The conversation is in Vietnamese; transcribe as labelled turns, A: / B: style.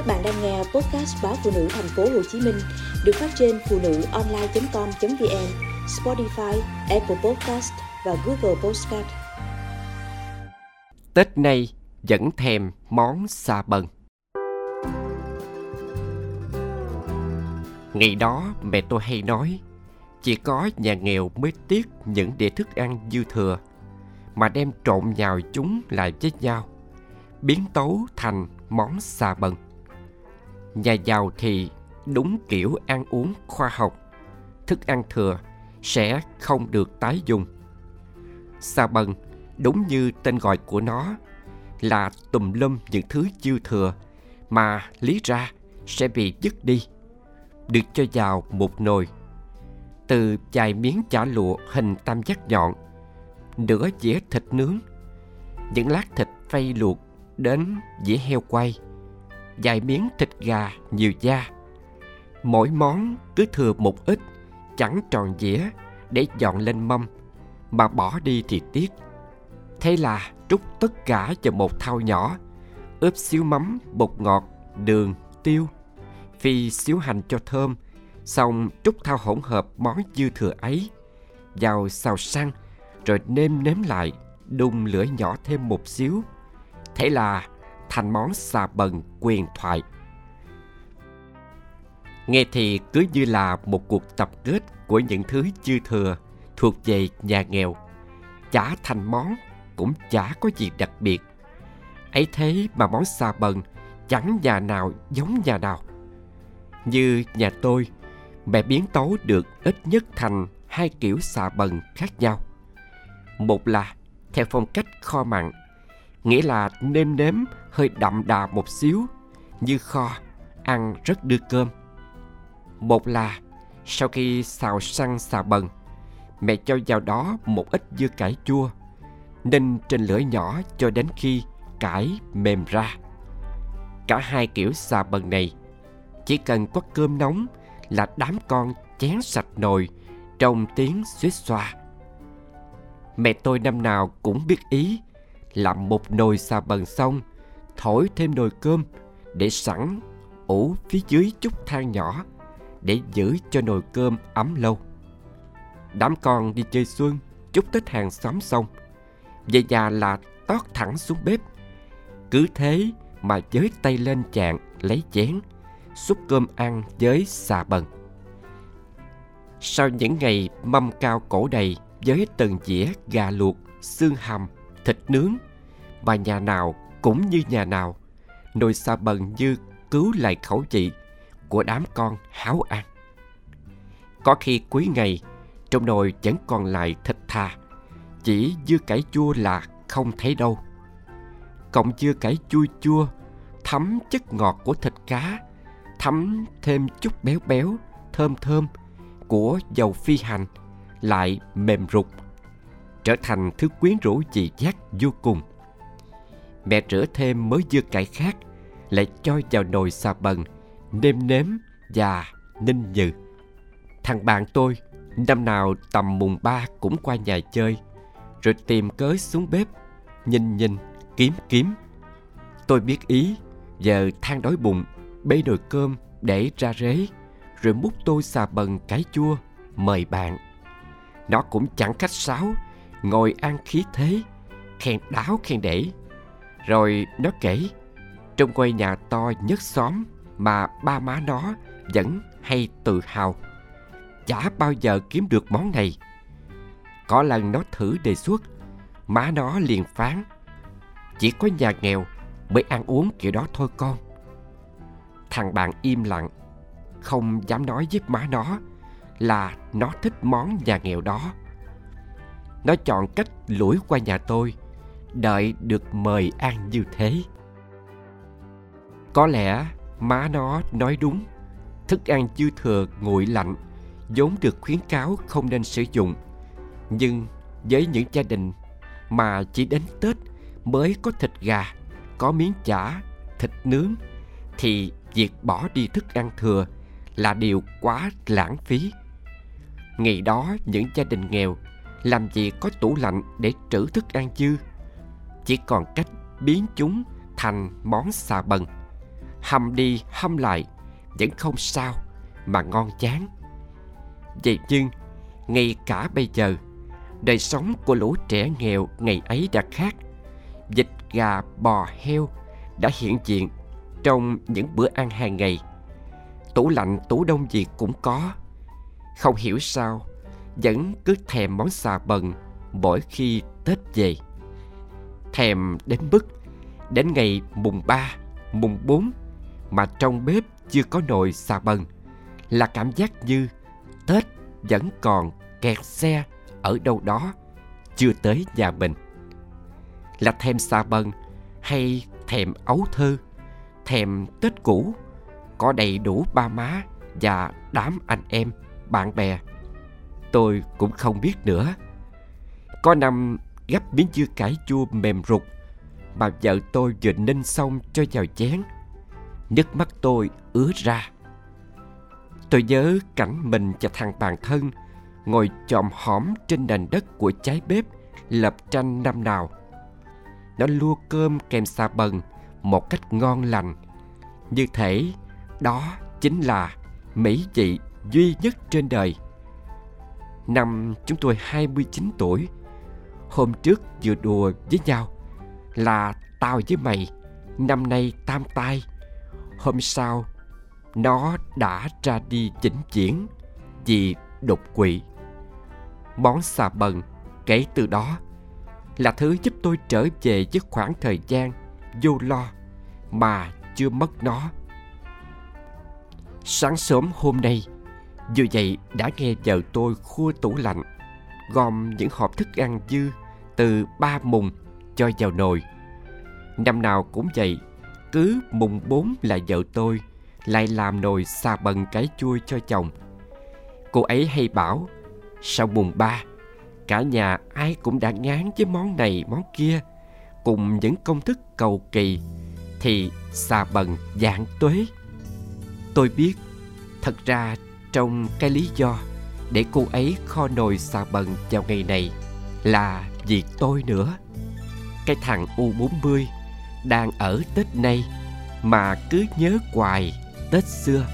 A: Các bạn đang nghe podcast báo phụ nữ thành phố Hồ Chí Minh được phát trên phụ nữ online.com.vn, Spotify, Apple Podcast và Google Podcast.
B: Tết nay vẫn thèm món xà bần. Ngày đó mẹ tôi hay nói chỉ có nhà nghèo mới tiếc những đĩa thức ăn dư thừa mà đem trộn nhào chúng lại với nhau biến tấu thành món xà bần nhà giàu thì đúng kiểu ăn uống khoa học. Thức ăn thừa sẽ không được tái dùng. Xà bần đúng như tên gọi của nó là tùm lum những thứ dư thừa mà lý ra sẽ bị dứt đi. Được cho vào một nồi. Từ vài miếng chả lụa hình tam giác nhọn, nửa dĩa thịt nướng, những lát thịt phay luộc đến dĩa heo quay vài miếng thịt gà nhiều da. Mỗi món cứ thừa một ít, chẳng tròn dĩa để dọn lên mâm, mà bỏ đi thì tiếc. Thế là trút tất cả vào một thau nhỏ, ướp xíu mắm, bột ngọt, đường, tiêu, phi xíu hành cho thơm, xong trút thau hỗn hợp món dư thừa ấy vào xào xăng rồi nêm nếm lại, đun lửa nhỏ thêm một xíu. Thế là thành món xà bần quyền thoại. Nghe thì cứ như là một cuộc tập kết của những thứ dư thừa thuộc về nhà nghèo. Chả thành món cũng chả có gì đặc biệt. Ấy thế mà món xà bần chẳng nhà nào giống nhà nào. Như nhà tôi, mẹ biến tấu được ít nhất thành hai kiểu xà bần khác nhau. Một là theo phong cách kho mặn nghĩa là nêm nếm hơi đậm đà một xíu, như kho, ăn rất đưa cơm. Một là, sau khi xào săn xà bần, mẹ cho vào đó một ít dưa cải chua ninh trên lửa nhỏ cho đến khi cải mềm ra. Cả hai kiểu xà bần này, chỉ cần có cơm nóng là đám con chén sạch nồi trong tiếng suýt xoa. Mẹ tôi năm nào cũng biết ý làm một nồi xà bần xong, thổi thêm nồi cơm để sẵn ủ phía dưới chút than nhỏ để giữ cho nồi cơm ấm lâu. Đám con đi chơi xuân chúc tết hàng xóm xong, về nhà là tót thẳng xuống bếp. Cứ thế mà giới tay lên chạng lấy chén, xúc cơm ăn với xà bần. Sau những ngày mâm cao cổ đầy với từng dĩa gà luộc, xương hầm thịt nướng. Và nhà nào cũng như nhà nào, nồi xà bần như cứu lại khẩu vị của đám con háo ăn. Có khi cuối ngày, trong nồi vẫn còn lại thịt thà, chỉ dưa cải chua là không thấy đâu. Cộng dưa cải chua chua, thấm chất ngọt của thịt cá, thấm thêm chút béo béo, thơm thơm của dầu phi hành, lại mềm rụt trở thành thứ quyến rũ dị giác vô cùng. Mẹ rửa thêm mớ dưa cải khác, lại cho vào nồi xà bần, nêm nếm và ninh nhừ. Thằng bạn tôi, năm nào tầm mùng ba cũng qua nhà chơi, rồi tìm cớ xuống bếp, nhìn nhìn, kiếm kiếm. Tôi biết ý, giờ than đói bụng, bê nồi cơm để ra rế, rồi múc tô xà bần cải chua, mời bạn. Nó cũng chẳng khách sáo ngồi ăn khí thế, khen đáo khen để rồi nó kể, trong quê nhà to nhất xóm mà ba má nó vẫn hay tự hào, chả bao giờ kiếm được món này. Có lần nó thử đề xuất, má nó liền phán, chỉ có nhà nghèo mới ăn uống kiểu đó thôi con thằng bạn im lặng, không dám nói với má nó là nó thích món nhà nghèo đó nó chọn cách lủi qua nhà tôi, đợi được mời ăn như thế. Có lẽ má nó nói đúng. Thức ăn dư thừa nguội lạnh, vốn được khuyến cáo không nên sử dụng. Nhưng với những gia đình mà chỉ đến tết mới có thịt gà, có miếng chả, thịt nướng, thì việc bỏ đi thức ăn thừa là điều quá lãng phí. Ngày đó, những gia đình nghèo làm gì có tủ lạnh để trữ thức ăn chứ? chỉ còn cách biến chúng thành món xà bần. Hâm đi hâm lại, vẫn không sao mà ngon chán. Vậy nhưng, ngay cả bây giờ, đời sống của lũ trẻ nghèo ngày ấy đã khác. Vịt, gà, bò, heo đã hiện diện trong những bữa ăn hàng ngày. Tủ lạnh, tủ đông gì cũng có. Không hiểu sao vẫn cứ thèm món xà bần mỗi khi tết về thèm đến mức đến ngày mùng 3, mùng 4 mà trong bếp chưa có nồi xà bần là cảm giác như Tết vẫn còn kẹt xe ở đâu đó chưa tới nhà mình. Là thèm xà bần hay thèm ấu thơ, thèm Tết cũ, có đầy đủ ba má và đám anh em, bạn bè. Tôi cũng không biết nữa. Có năm gấp miếng dưa cải chua mềm rụt mà vợ tôi vừa ninh xong cho vào chén. Nước mắt tôi ứa ra. Tôi nhớ cảnh mình và thằng bạn thân ngồi chòm hõm trên nền đất của trái bếp lập tranh năm nào. Nó lua cơm kèm xà bần một cách ngon lành. Như thể đó chính là mỹ vị duy nhất trên đời. Năm chúng tôi 29 tuổi, hôm trước vừa đùa với nhau là tao với mày năm nay tam tai. Hôm sau nó đã ra đi chỉnh chiến vì đột quỵ. Món xà bần kể từ đó là thứ giúp tôi trở về với khoảng thời gian vô lo mà chưa mất nó. Sáng sớm hôm nay, dù vậy đã nghe vợ tôi khua tủ lạnh, gom những hộp thức ăn dư từ ba mùng cho vào nồi. Năm nào cũng vậy, cứ mùng bốn là vợ tôi lại làm nồi xà bần cái chua cho chồng. Cô ấy hay bảo, sau mùng ba, cả nhà ai cũng đã ngán với món này món kia, cùng những công thức cầu kỳ, thì xà bần dạng tuế. Tôi biết, thật ra trong cái lý do để cô ấy kho nồi xà bần vào ngày này là vì tôi nữa. Cái thằng U40 đang ở Tết nay mà cứ nhớ hoài Tết xưa